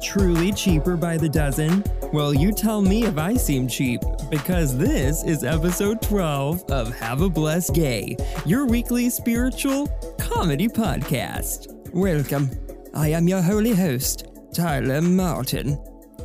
truly cheaper by the dozen? Well, you tell me if I seem cheap, because this is episode 12 of Have a Blessed Gay, your weekly spiritual comedy podcast. Welcome. I am your holy host, Tyler Martin.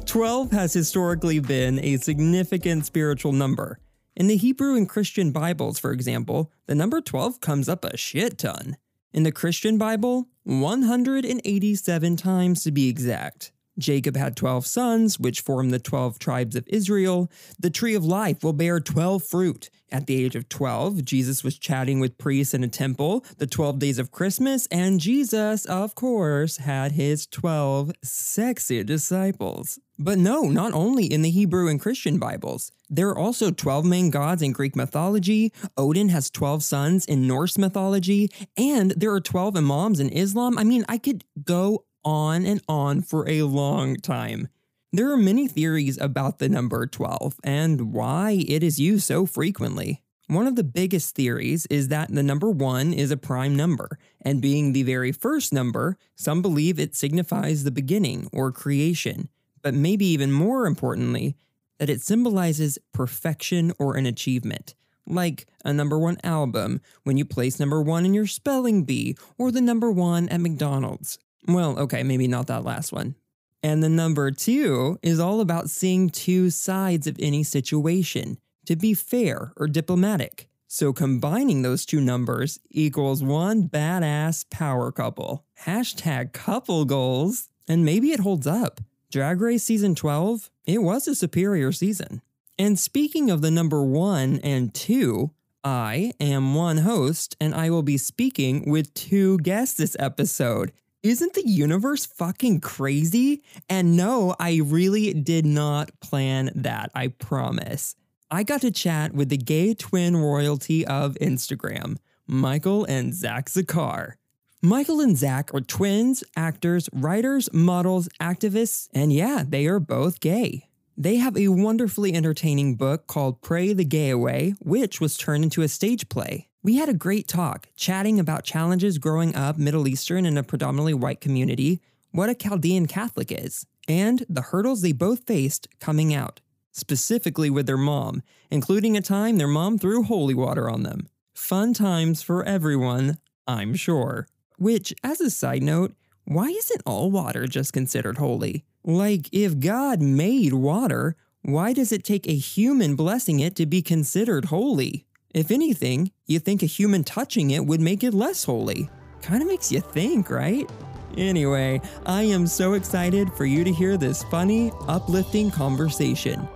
12 has historically been a significant spiritual number. In the Hebrew and Christian Bibles, for example, the number 12 comes up a shit ton. In the Christian Bible, 187 times to be exact. Jacob had 12 sons, which form the 12 tribes of Israel. The tree of life will bear 12 fruit. At the age of 12, Jesus was chatting with priests in a temple, the 12 days of Christmas, and Jesus, of course, had his 12 sexy disciples. But no, not only in the Hebrew and Christian Bibles. There are also 12 main gods in Greek mythology, Odin has 12 sons in Norse mythology, and there are 12 imams in Islam. I mean, I could go on and on for a long time. There are many theories about the number 12 and why it is used so frequently. One of the biggest theories is that the number 1 is a prime number, and being the very first number, some believe it signifies the beginning or creation, but maybe even more importantly, that it symbolizes perfection or an achievement, like a number one album when you place number one in your spelling bee, or the number one at McDonald's. Well, okay, maybe not that last one. And the number two is all about seeing two sides of any situation to be fair or diplomatic. So combining those two numbers equals one badass power couple. Hashtag couple goals. And maybe it holds up. Drag Race Season 12, it was a superior season. And speaking of the number one and two, I am one host and I will be speaking with two guests this episode. Isn't the universe fucking crazy? And no, I really did not plan that, I promise. I got to chat with the gay twin royalty of Instagram, Michael and Zach Zakar. Michael and Zach are twins, actors, writers, models, activists, and yeah, they are both gay. They have a wonderfully entertaining book called Pray the Gay Away, which was turned into a stage play. We had a great talk, chatting about challenges growing up Middle Eastern in a predominantly white community, what a Chaldean Catholic is, and the hurdles they both faced coming out, specifically with their mom, including a time their mom threw holy water on them. Fun times for everyone, I'm sure. Which, as a side note, why isn't all water just considered holy? Like, if God made water, why does it take a human blessing it to be considered holy? If anything, you think a human touching it would make it less holy. Kinda makes you think, right? Anyway, I am so excited for you to hear this funny, uplifting conversation.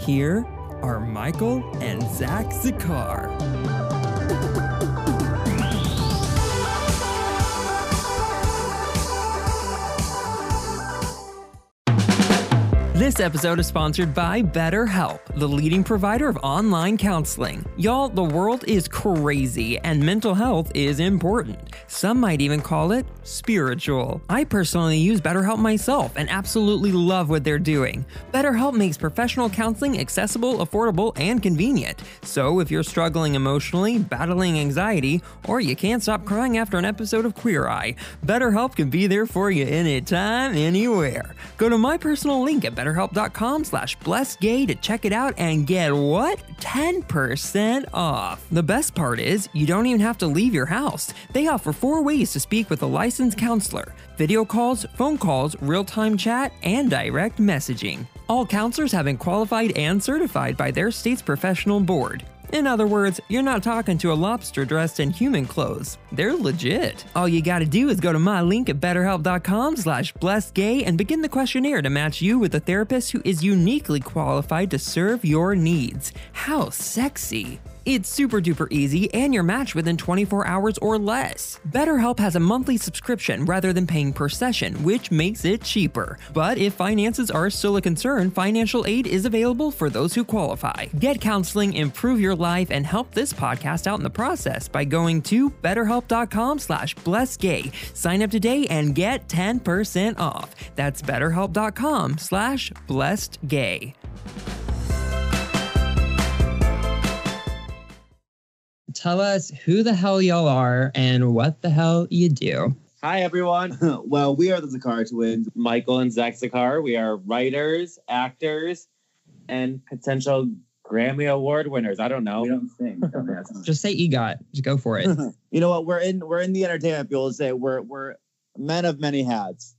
Here are Michael and Zach Zakar. This episode is sponsored by BetterHelp, the leading provider of online counseling. Y'all, the world is crazy and mental health is important. Some might even call it spiritual. I personally use BetterHelp myself and absolutely love what they're doing. BetterHelp makes professional counseling accessible, affordable, and convenient. So if you're struggling emotionally, battling anxiety, or you can't stop crying after an episode of Queer Eye, BetterHelp can be there for you anytime, anywhere. Go to my personal link at betterhelp.com slash blessedgay to check it out and get what? 10% off. The best part is, you don't even have to leave your house. They offer four ways to speak with a licensed counselor video calls, phone calls, real time chat, and direct messaging. All counselors have been qualified and certified by their state's professional board. In other words, you're not talking to a lobster dressed in human clothes. They're legit. All you gotta do is go to my link at betterhelp.com slash blessedgay and begin the questionnaire to match you with a therapist who is uniquely qualified to serve your needs. How sexy. It's super duper easy and you're matched within 24 hours or less. BetterHelp has a monthly subscription rather than paying per session, which makes it cheaper. But if finances are still a concern, financial aid is available for those who qualify. Get counseling, improve your life, and help this podcast out in the process by going to betterhelp.com slash blessedgay. Sign up today and get 10% off. That's betterhelp.com slash blessedgay. Tell us who the hell y'all are and what the hell you do. Hi, everyone. well, we are the Zakar twins. Michael and Zach Zakar. We are writers, actors, and potential Grammy Award winners. I don't know. We don't sing. Just say EGOT. Just go for it. you know what? We're in we're in the entertainment field. Say we're we're men of many hats.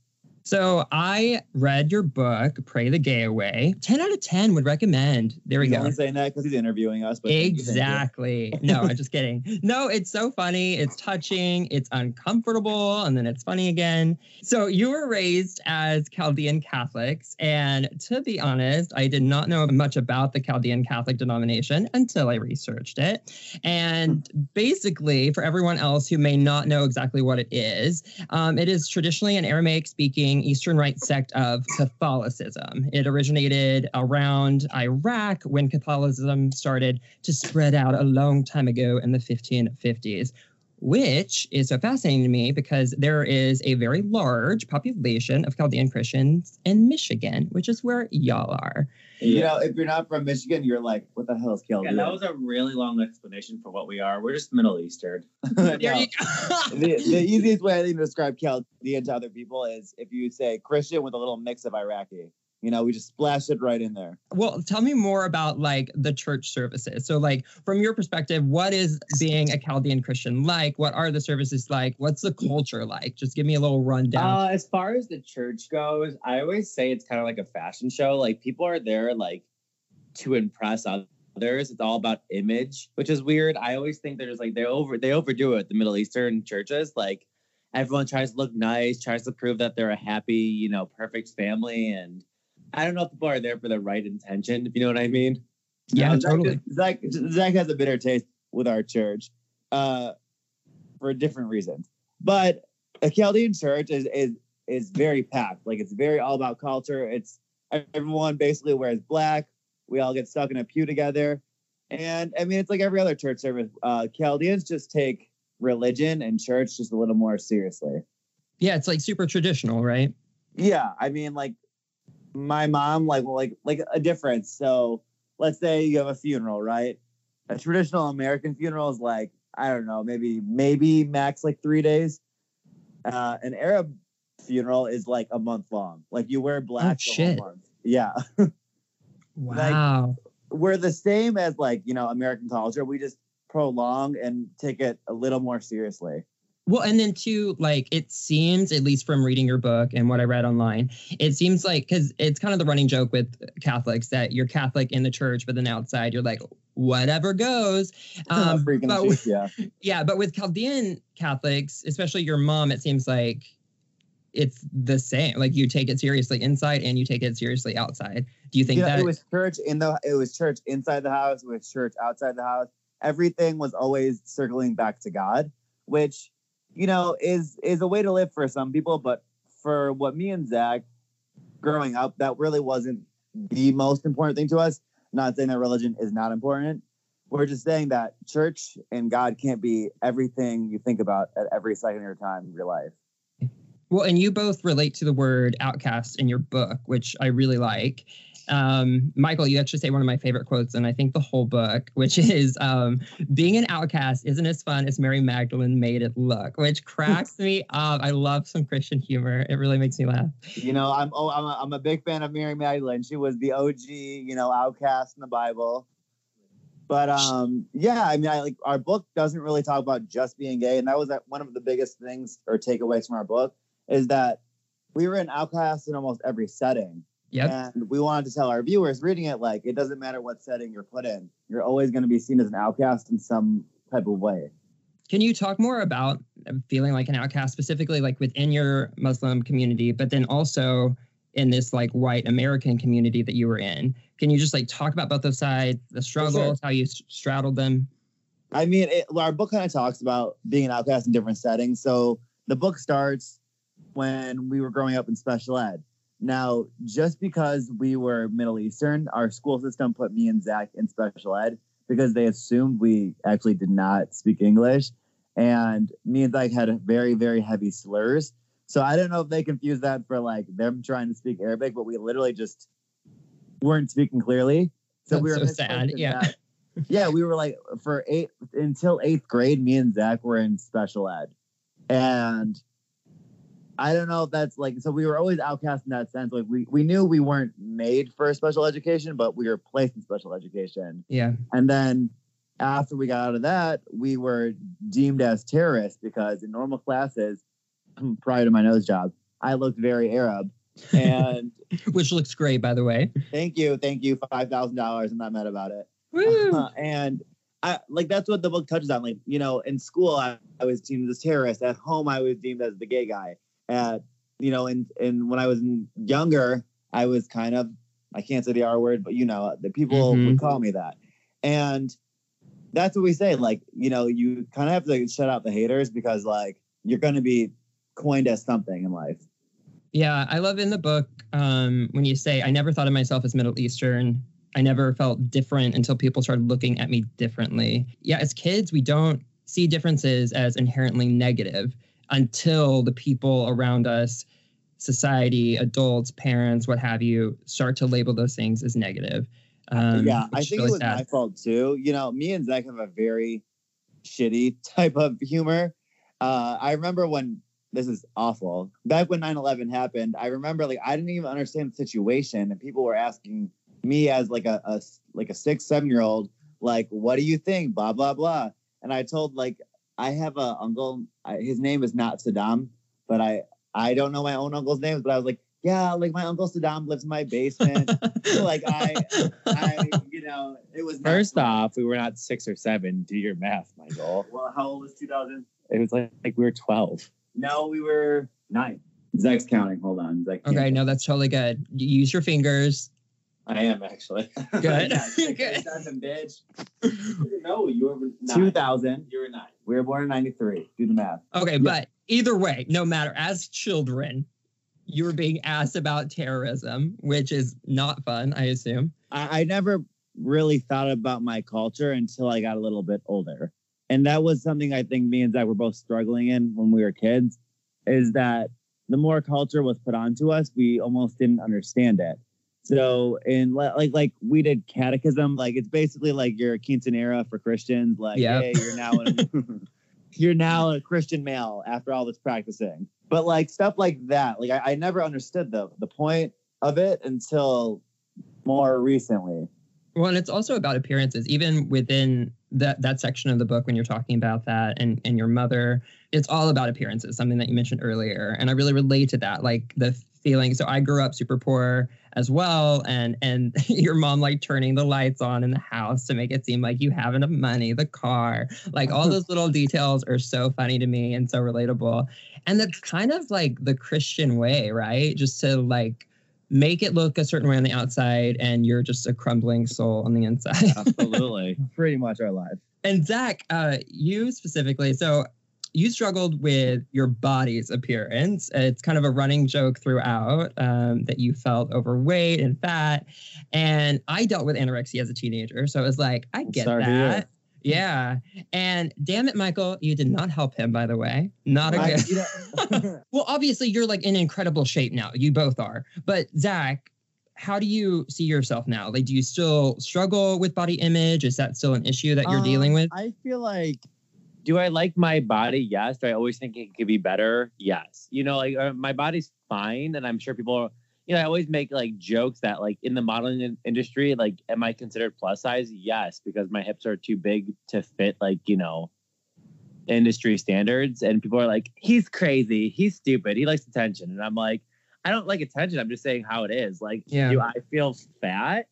So I read your book, Pray the Gay Away. 10 out of 10 would recommend. There we He's go. only saying that because he's interviewing us. But thank you, thank you. exactly. no, I'm just kidding. No, it's so funny. It's touching. It's uncomfortable. And then it's funny again. So you were raised as Chaldean Catholics. And to be honest, I did not know much about the Chaldean Catholic denomination until I researched it. And basically, for everyone else who may not know exactly what it is, um, it is traditionally an Aramaic speaking Eastern Rite sect of Catholicism. It originated around Iraq when Catholicism started to spread out a long time ago in the 1550s which is so fascinating to me because there is a very large population of Chaldean Christians in Michigan, which is where y'all are. You know, if you're not from Michigan, you're like, what the hell is Chaldean? Yeah, that was a really long explanation for what we are. We're just Middle Eastern. no. the, the easiest way I think to describe Chaldean to other people is if you say Christian with a little mix of Iraqi you know we just splash it right in there. Well tell me more about like the church services. So like from your perspective what is being a chaldean christian like? What are the services like? What's the culture like? Just give me a little rundown. Uh, as far as the church goes i always say it's kind of like a fashion show. Like people are there like to impress others. It's all about image which is weird. I always think there's like they over they overdo it the middle eastern churches. Like everyone tries to look nice tries to prove that they're a happy you know perfect family and I don't know if people are there for the right intention, if you know what I mean. Yeah, no, totally. Zach, Zach has a bitter taste with our church uh, for different reasons. But a Chaldean church is, is is very packed. Like it's very all about culture. It's everyone basically wears black. We all get stuck in a pew together. And I mean, it's like every other church service. Uh, Chaldeans just take religion and church just a little more seriously. Yeah, it's like super traditional, right? Yeah, I mean, like my mom like like like a difference. So let's say you have a funeral, right? A traditional American funeral is like I don't know, maybe maybe max like three days. Uh, an Arab funeral is like a month long. Like you wear black. Oh, shit. Yeah. wow. Like, we're the same as like you know American culture. We just prolong and take it a little more seriously. Well, and then too, like it seems, at least from reading your book and what I read online, it seems like because it's kind of the running joke with Catholics that you're Catholic in the church, but then outside you're like whatever goes. Um, but with, yeah, yeah, but with Chaldean Catholics, especially your mom, it seems like it's the same. Like you take it seriously inside and you take it seriously outside. Do you think yeah, that it was church in the it was church inside the house, it was church outside the house. Everything was always circling back to God, which you know, is is a way to live for some people, but for what me and Zach growing up, that really wasn't the most important thing to us. Not saying that religion is not important. We're just saying that church and God can't be everything you think about at every second of your time of your life. Well, and you both relate to the word outcast in your book, which I really like. Um, Michael, you actually say one of my favorite quotes, and I think the whole book, which is um, being an outcast isn't as fun as Mary Magdalene made it look, which cracks me up. I love some Christian humor. It really makes me laugh. You know, I'm oh, I'm a, I'm a big fan of Mary Magdalene. She was the OG, you know, outcast in the Bible. But um, yeah, I mean, I like our book doesn't really talk about just being gay, and that was one of the biggest things or takeaways from our book is that we were an outcast in almost every setting. Yep. And we wanted to tell our viewers reading it like it doesn't matter what setting you're put in, you're always going to be seen as an outcast in some type of way. Can you talk more about feeling like an outcast, specifically like within your Muslim community, but then also in this like white American community that you were in? Can you just like talk about both those sides, the struggles, sure. how you straddled them? I mean, it, our book kind of talks about being an outcast in different settings. So the book starts when we were growing up in special ed. Now, just because we were Middle Eastern, our school system put me and Zach in special ed because they assumed we actually did not speak English. And me and Zach had very, very heavy slurs. So I don't know if they confused that for like them trying to speak Arabic, but we literally just weren't speaking clearly. So That's we were so sad. Yeah. That. yeah, we were like for eight until eighth grade, me and Zach were in special ed. And I don't know if that's like so we were always outcast in that sense. Like we we knew we weren't made for special education, but we were placed in special education. Yeah. And then after we got out of that, we were deemed as terrorists because in normal classes, prior to my nose job, I looked very Arab. And Which looks great, by the way. thank you, thank you, five thousand dollars. I'm not mad about it. Woo! and I like that's what the book touches on. Like, you know, in school I, I was deemed as terrorist. At home I was deemed as the gay guy. At you know, and and when I was younger, I was kind of I can't say the R word, but you know, the people Mhm. would call me that. And that's what we say. Like, you know, you kind of have to shut out the haters because like you're gonna be coined as something in life. Yeah, I love in the book um, when you say, I never thought of myself as Middle Eastern. I never felt different until people started looking at me differently. Yeah, as kids, we don't see differences as inherently negative until the people around us, society, adults, parents, what have you, start to label those things as negative. Um, yeah, I think really it was sad. my fault too. You know, me and Zach have a very shitty type of humor. Uh, I remember when this is awful. Back when 9-11 happened, I remember like I didn't even understand the situation, and people were asking me as like a, a like a six, seven year old, like, what do you think? Blah blah blah. And I told like I have a uncle. I, his name is not Saddam, but I I don't know my own uncle's names, but I was like, yeah, like my uncle Saddam lives in my basement. like I, I, you know, it was not- First off, we were not six or seven. Do your math, Michael. Well, how old was 2000? It was like, like we were 12. No, we were nine. Zach's counting. Hold on, Zach. Okay, no, that's totally good. Use your fingers. I am actually. Good. Yeah, six, Good. seven, bitch. no, you were nine. 2000. You were nine. We were born in 93. Do the math. Okay, but either way, no matter, as children, you were being asked about terrorism, which is not fun, I assume. I, I never really thought about my culture until I got a little bit older. And that was something I think me and Zach were both struggling in when we were kids, is that the more culture was put onto us, we almost didn't understand it. So in li- like like we did catechism, like it's basically like your quinceanera for Christians. Like, Yep. hey, you're now an, you're now a Christian male after all this practicing. But like stuff like that, like I, I never understood the the point of it until more recently. Well, and it's also about appearances, even within that that section of the book when you're talking about that and and your mother, it's all about appearances, something that you mentioned earlier. And I really relate to that, like the feeling. So I grew up super poor as well, and and your mom like turning the lights on in the house to make it seem like you have enough money, the car, like all those little details are so funny to me and so relatable. And that's kind of like the Christian way, right? Just to like make it look a certain way on the outside and you're just a crumbling soul on the inside. Absolutely. Pretty much our life. and Zach, uh, you specifically, so you struggled with your body's appearance. It's kind of a running joke throughout um, that you felt overweight and fat. And I dealt with anorexia as a teenager. So it was like, I get Sorry that. Yeah. And damn it, Michael, you did not help him, by the way. Not a I- good. you Well, obviously, you're like in incredible shape now. You both are. But Zach, how do you see yourself now? Like, do you still struggle with body image? Is that still an issue that you're Um, dealing with? I feel like Do I like my body? Yes. Do I always think it could be better? Yes. You know, like uh, my body's fine, and I'm sure people. Are, you know, I always make like jokes that like in the modeling in- industry, like, am I considered plus size? Yes, because my hips are too big to fit like you know industry standards, and people are like, he's crazy, he's stupid, he likes attention, and I'm like, I don't like attention. I'm just saying how it is. Like, Yeah. do I feel fat?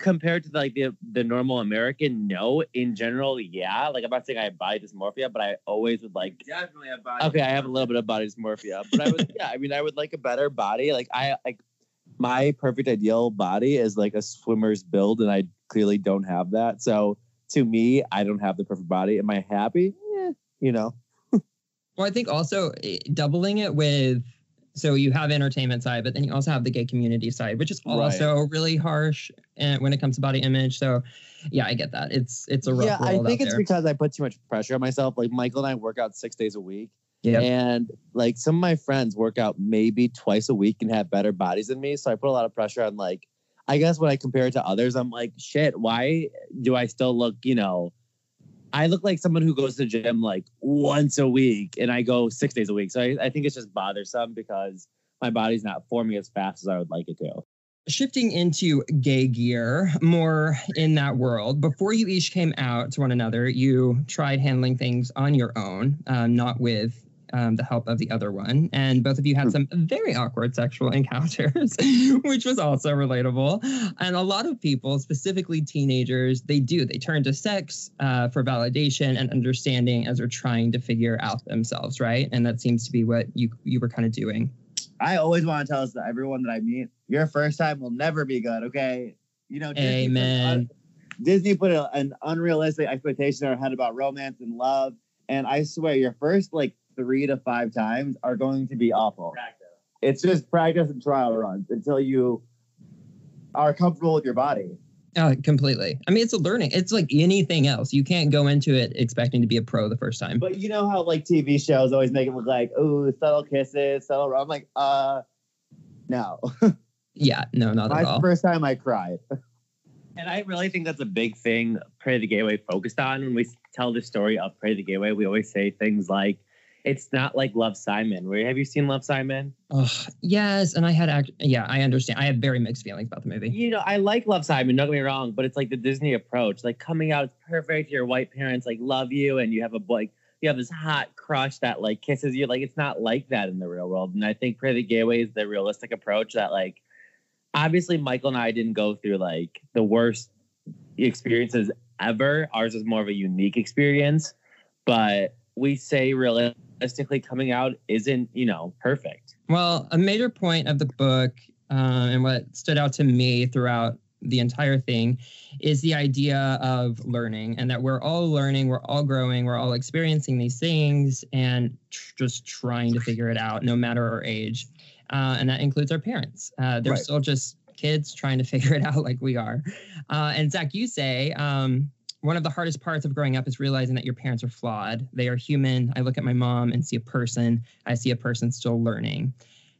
Compared to like the the normal American, no. In general, yeah. Like I'm not saying I have body dysmorphia, but I always would like. definitely have body. Okay, I have a little bit of body dysmorphia, but I would, yeah. I mean, I would like a better body. Like I like my perfect ideal body is like a swimmer's build, and I clearly don't have that. So to me, I don't have the perfect body. Am I happy? Yeah, you know. Well, I think also eh, doubling it with so you have entertainment side, but then you also have the gay community side, which is Right. also really harsh uh, when it comes to body image. So, yeah, I get that. It's it's a rough yeah, I think out it's there. because I put too much pressure on myself. Like Michael and I work out six days a week. Yeah. And like some of my friends work out maybe twice a week and have better bodies than me. So I put a lot of pressure on like, I guess when I compare it to others, I'm like, shit, why do I still look, you know, I look like someone who goes to the gym like once a week and I go six days a week. So I, I think it's just bothersome because my body's not forming as fast as I would like it to. Shifting into gay gear, more in that world, before you each came out to one another, you tried handling things on your own, um, not with um, the help of the other one. And both of you had some very awkward sexual encounters, which was also relatable. And a lot of people, specifically teenagers, they do. They turn to sex uh, for validation and understanding as they're trying to figure out themselves, right? And that seems to be what you you were kind of doing. I always want to tell us that everyone that I meet, your first time will never be good. Okay, you know. Disney put Amen. un- Disney put a, an unrealistic expectation in our head about romance and love, and I swear, your first like three to five times are going to be awful. It's just practice and trial runs until you are comfortable with your body. Uh, completely. I mean, it's a learning. It's like anything else. You can't go into it expecting to be a pro the first time. But you know how like TV shows always make it look like, oh, subtle kisses, subtle. I'm like, uh, no. Yeah, no, not My at all. first time, I cried. And I really think that's a big thing Pray the Gay Away focused on. When we tell the story of Pray the Gay Away, we always say things like, it's not like Love Simon. Where have you seen Love Simon? Yes, and I had act. Yeah, I understand. I have very mixed feelings about the movie. You know, I like Love Simon, don't get me wrong, but it's like the Disney approach. Like coming out, it's perfect. Your white parents like love you, and you have a boy, you have this hot crush that like kisses you. Like it's not like that in the real world. And I think Pray the Gay Away is the realistic approach that like obviously Michael and I didn't go through like the worst experiences ever. Ours is more of a unique experience, but we say realistically coming out isn't, you know, perfect. Well, a major point of the book uh, and what stood out to me throughout the entire thing is the idea of learning and that we're all learning, we're all growing, we're all experiencing these things and tr- just trying to figure it out no matter our age. Uh, and that includes our parents. Uh, they're Right. still just kids trying to figure it out like we are. Uh, and Zach, you say um, one of the hardest parts of growing up is realizing that your parents are flawed. They are human. I look at my mom and see a person. I see a person still learning.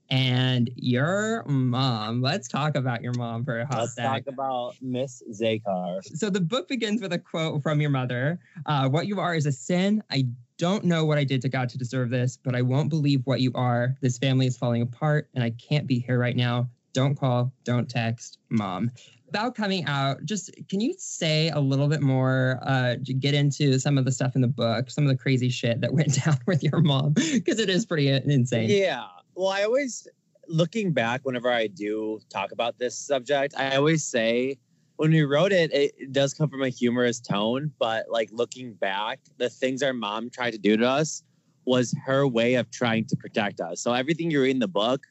And your mom, let's talk about your mom for a hot Let's sec. talk about Miss Zakar. So the book begins with a quote from your mother uh, What you are is a sin. I don't know what I did to God to deserve this, but I won't believe what you are. This family is falling apart, and I can't be here right now. Don't call, don't text, mom. About coming out, just can you say a little bit more, uh, to get into some of the stuff in the book, some of the crazy shit that went down with your mom? Because it is pretty uh, insane. Yeah. Well, I always, looking back, whenever I do talk about this subject, I always say when we wrote it, it, it does come from a humorous tone. But like looking back, the things our mom tried to do to us was her way of trying to protect us. So everything you read in the book,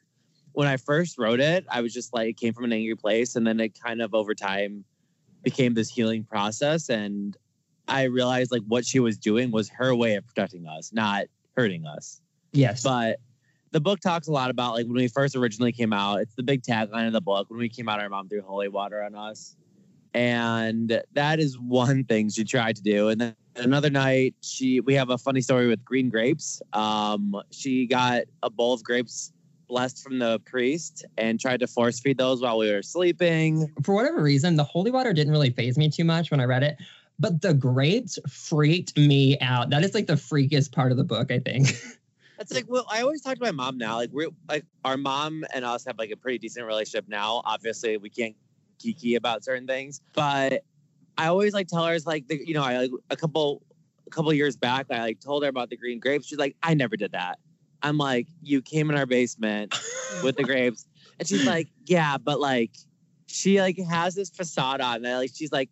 when I first wrote it, I was just like, it came from an angry place. And then it kind of over time became this healing process. And I realized like what she was doing was her way of protecting us, not hurting us. Yes. But the book talks a lot about like when we first originally came out. It's the big tagline of the book. When we came out, our mom threw holy water on us, and that is one thing she tried to do. And then another night, she we have a funny story with green grapes. Um, she got a bowl of grapes blessed from the priest and tried to force feed those while we were sleeping. for whatever reason, the holy water didn't really phase me too much when I read it, but the grapes freaked me out. That is like the freakiest part of the book, I think. It's like, well, I always talk to my mom now. Like, we're like, our mom and us have like a pretty decent relationship now. Obviously, we can't kiki about certain things, but I always like tell her, it's like, the, you know, I like a couple, a couple years back, I like told her about the green grapes. She's like, I never did that. I'm like, you came in our basement with the grapes, and she's like, yeah, but like, she like has this facade on that. Like, she's like,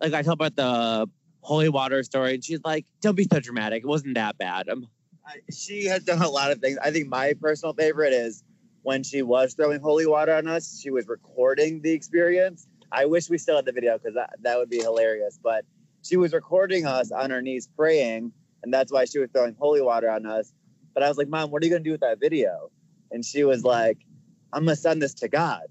like I told about the holy water story, and she's like, don't be so dramatic. It wasn't that bad. I'm I, she has done a lot of things. I think my personal favorite is when she was throwing holy water on us. She was recording the experience. I wish we still had the video because that, that would be hilarious. But she was recording us on her knees praying, and that's why she was throwing holy water on us. But I was like, Mom, what are you gonna do with that video? And she was like, I'm gonna send this to God.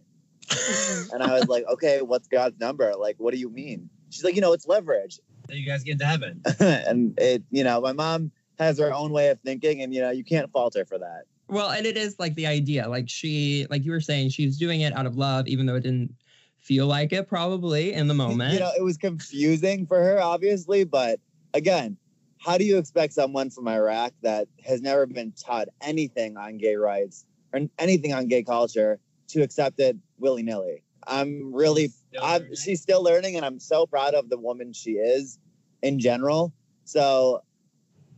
and I was like, Okay, what's God's number? Like, what do you mean? She's like, you know, it's leverage. you guys get into heaven. and it, you know, my mom has her own way of thinking, and you know, you can't fault her for that. well, and it is like the idea. Like she, like you were saying, she's doing it out of love, even though it didn't feel like it probably in the moment. You know, it was confusing for her, obviously, but again, how do you expect someone from Iraq that has never been taught anything on gay rights or anything on gay culture to accept it willy nilly? I'm really, I'm, she's still learning, and I'm so proud of the woman she is in general. So,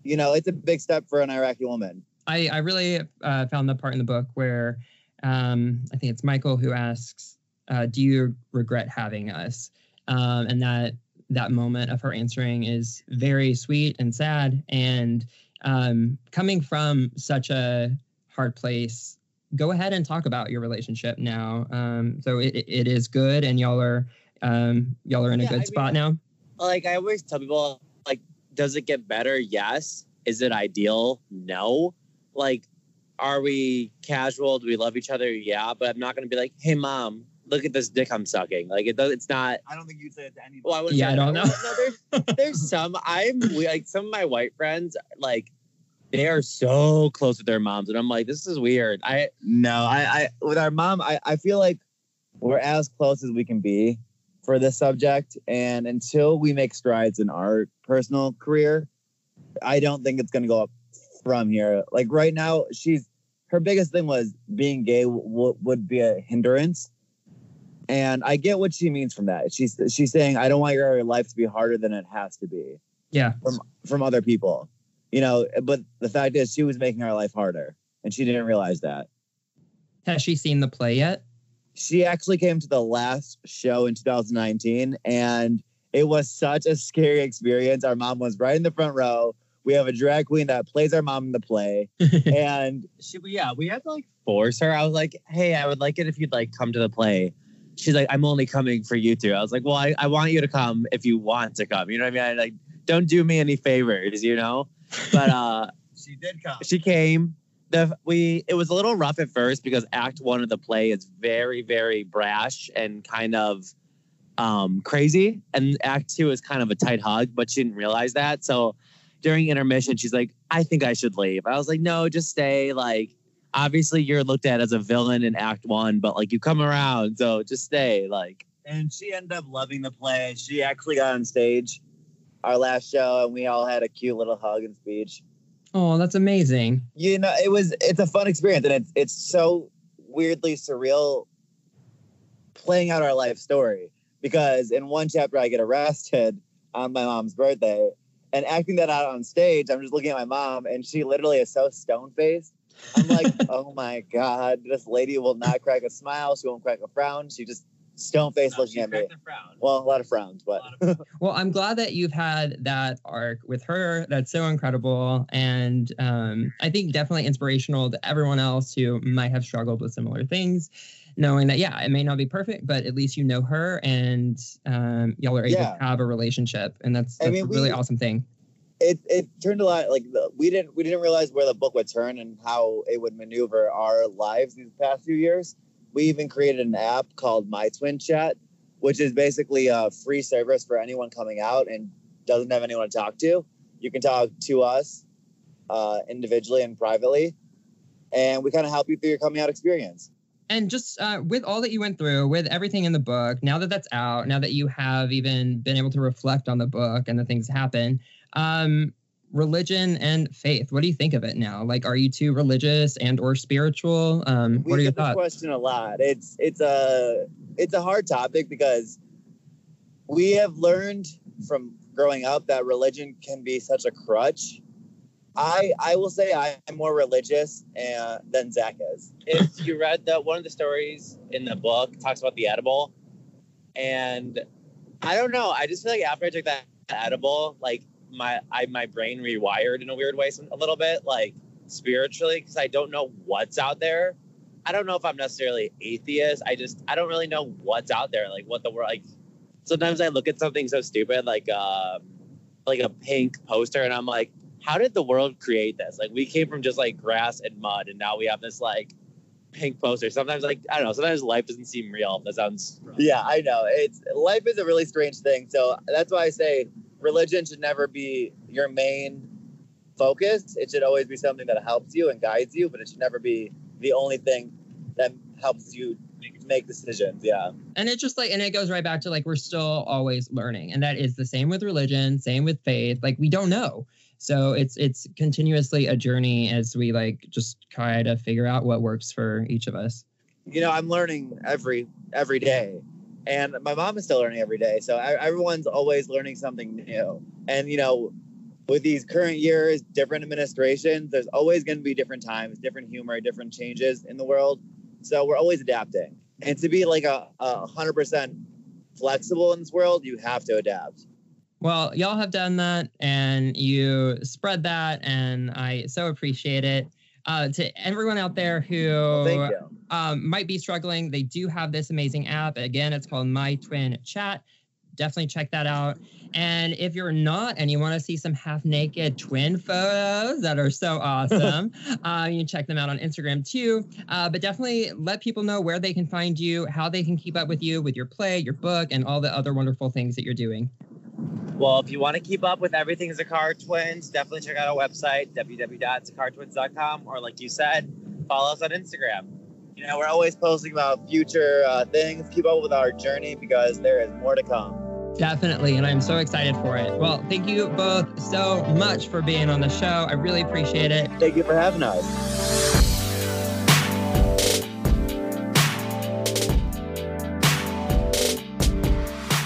you know, it's a big step for an Iraqi woman. I, I really uh, found the part in the book where um, I think it's Michael who asks, uh, "Do you regret having us?" Um, and that that moment of her answering is very sweet and sad. And um, coming from such a hard place, go ahead and talk about your relationship now. Um, so it, it is good, and y'all are um, y'all are in a Yeah, good I spot mean, now. like I always tell people, like, does it get better? Yes. Is it ideal? No. Like, are we casual? Do we love each other? Yeah. But I'm not gonna be like, hey mom, look at this dick I'm sucking. Like it does. It's not. I don't think you'd say it to anybody. Well, I wouldn't Yeah, say I don't know. Well, no, there's, there's some. I'm we- like some of my white friends. Like they are so close with their moms, and I'm like, this is weird. I No, I, I with our mom, I, I feel like we're as close as we can be for this subject. And until we make strides in our personal career, I don't think it's gonna go up from here. Like right now, she's her biggest thing was being gay w- would be a hindrance. And I get what she means from that. She's she's saying, I don't want your life to be harder than it has to be Yeah. from from other people. You know, but the fact is she was making our life harder and she didn't realize that. Has she seen the play yet? she actually came to the last show in 2019 and it was such a scary experience our mom was right in the front row we have a drag queen that plays our mom in the play and she yeah we had to like force her. I was like, hey, I would like it if you'd like come to the play. She's like, I'm only coming for you two. I was like, well, I, I want you to come if you want to come. You know what I mean? I like don't do me any favors, you know. But uh she did come she came the we it was a little rough at first because act one of the play is very very brash and kind of um crazy and act two is kind of a tight hug but she didn't realize that so during intermission she's like i think i should leave i was like no just stay like obviously you're looked at as a villain in act one but like you come around so just stay like. And she ended up loving the play. She actually got on stage our last show and we all had a cute little hug and speech. Oh, that's amazing. you know it was it's a fun experience and it's it's so weirdly surreal playing out our life story because in one chapter i get arrested on my mom's birthday and acting that out on stage i'm just looking at my mom and she literally is so stone faced i'm like oh my god this lady will not crack a smile she won't crack a frown she just stone faced looking at me well a lot of frowns but Well, I'm glad that you've had that arc with her. That's so incredible. And um, I think definitely inspirational to everyone else who might have struggled with similar things, knowing that, yeah, it may not be perfect, but at least you know her and um, y'all are able Yeah. to have a relationship. And that's, I that's mean, a really we- awesome thing. It it turned a lot like the, we didn't we didn't realize where the book would turn and how it would maneuver our lives these past few years. We even created an app called My Twin Chat, which is basically a free service for anyone coming out and doesn't have anyone to talk to. You can talk to us uh, individually and privately, and we kind of help you through your coming out experience. And just uh, with all that you went through, with everything in the book, now that that's out, now that you have even been able to reflect on the book and the things that happen, um, religion and faith, what do you think of it now? Like, are you too religious and or spiritual? Um, we what are your get this thoughts? question a lot. It's it's a it's a hard topic because we have learned from growing up that religion can be such a crutch. I I will say I am more religious uh, than Zach is. if you read that one of the stories in the book talks about the edible and i don't know i just feel like after i took that edible like my i my brain rewired in a weird way a little bit like spiritually because i don't know what's out there i don't know if i'm necessarily atheist i just i don't really know what's out there like what the world like sometimes i look at something so stupid like um like a pink poster and i'm like how did the world create this like we came from just like grass and mud and now we have this like pink poster. Sometimes like I don't know. Sometimes life doesn't seem real. That sounds Yeah, I know. It's life is a really strange thing. So that's why I say religion should never be your main focus. It should always be something that helps you and guides you, but it should never be the only thing that helps you make, make decisions. Yeah. And it just like, and it goes right back to like, we're still always learning. And that is the same with religion, same with faith. Like, we don't know. So it's it's continuously a journey as we like just try to figure out what works for each of us. You know, I'm learning every every day, and my mom is still learning every day. So I, everyone's always learning something new. And you know, with these current years, different administrations, there's always going to be different times, different humor, different changes in the world. So we're always adapting. And to be like a, a 100% flexible in this world, you have to adapt. Well, y'all have done that and you spread that, and I so appreciate it. Uh, to everyone out there who well, um, might be struggling, they do have this amazing app. Again, it's called My Twin Chat. Definitely check that out. And if you're not and you want to see some half naked twin photos that are so awesome, uh, you can check them out on Instagram too. Uh, but definitely let people know where they can find you, how they can keep up with you with your play, your book, and all the other wonderful things that you're doing. Well, if you want to keep up with everything Zakar Twins, definitely check out our website, www.zakartwins.com, or like you said, follow us on Instagram. You know, we're always posting about future uh, things. Keep up with our journey because there is more to come. Definitely, and I'm so excited for it. Well, thank you both so much for being on the show. I really appreciate it. Thank you for having us.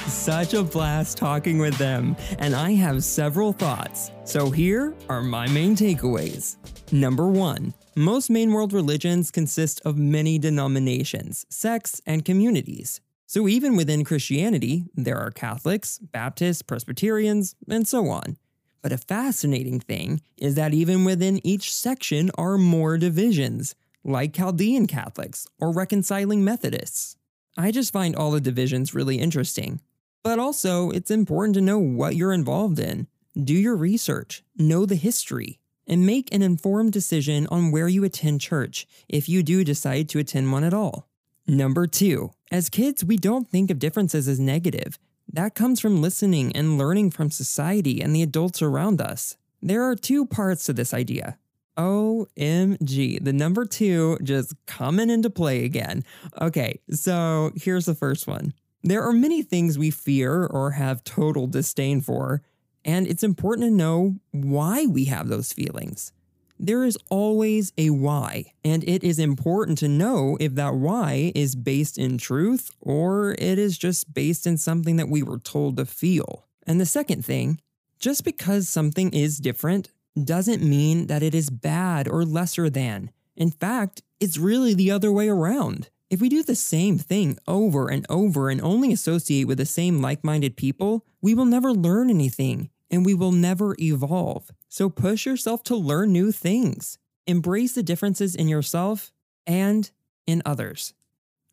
such a blast talking with them, and I have several thoughts. So here are my main takeaways. Number one, most main world religions consist of many denominations, sects, and communities. So even within Christianity, there are Catholics, Baptists, Presbyterians, and so on. But a fascinating thing is that even within each section are more divisions, like Chaldean Catholics or reconciling Methodists. I just find all the divisions really interesting, but also, it's important to know what you're involved in. Do your research, know the history, and make an informed decision on where you attend church if you do decide to attend one at all. Number two, as kids, we don't think of differences as negative. That comes from listening and learning from society and the adults around us. There are two parts to this idea. OMG, the number two just coming into play again. Okay, so here's the first one. There are many things we fear or have total disdain for, and it's important to know why we have those feelings. There is always a why, and it is important to know if that why is based in truth or it is just based in something that we were told to feel. And the second thing, just because something is different doesn't mean that it is bad or lesser than. In fact, it's really the other way around. If we do the same thing over and over and only associate with the same like minded people, we will never learn anything and we will never evolve. So push yourself to learn new things. Embrace the differences in yourself and in others.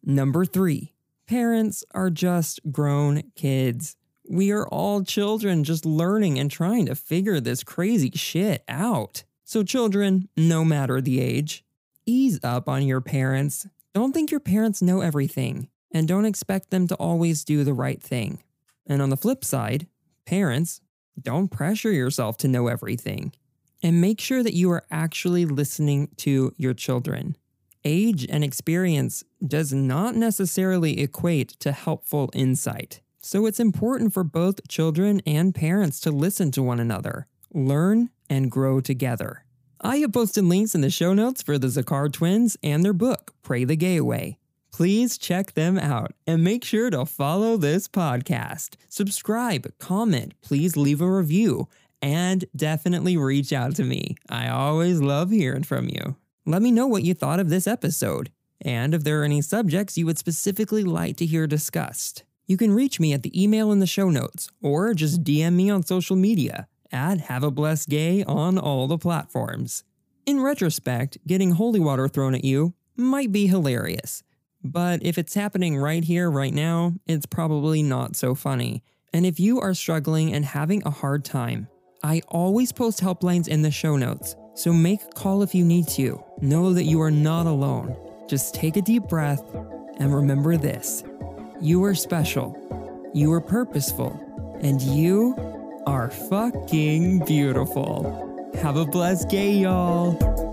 Number three, parents are just grown kids. We are all children just learning and trying to figure this crazy shit out. So, children, no matter the age, ease up on your parents. Don't think your parents know everything, and don't expect them to always do the right thing. And on the flip side, parents, don't pressure yourself to know everything. And make sure that you are actually listening to your children. Age and experience does not necessarily equate to helpful insight. So it's important for both children and parents to listen to one another, learn, and grow together. I have posted links in the show notes for the Zakar twins and their book, Pray the Gay Away. Please check them out and make sure to follow this podcast. Subscribe, comment, please leave a review, and definitely reach out to me. I always love hearing from you. Let me know what you thought of this episode, and if there are any subjects you would specifically like to hear discussed. You can reach me at the email in the show notes, or just DM me on social media at Have a Blessed Gay on all the platforms. In retrospect, getting holy water thrown at you might be hilarious. But if it's happening right here, right now, it's probably not so funny. And if you are struggling and having a hard time, I always post helplines in the show notes, so make a call if you need to. Know that you are not alone. Just take a deep breath and remember this you are special, you are purposeful, and you are fucking beautiful. Have a blessed day, y'all.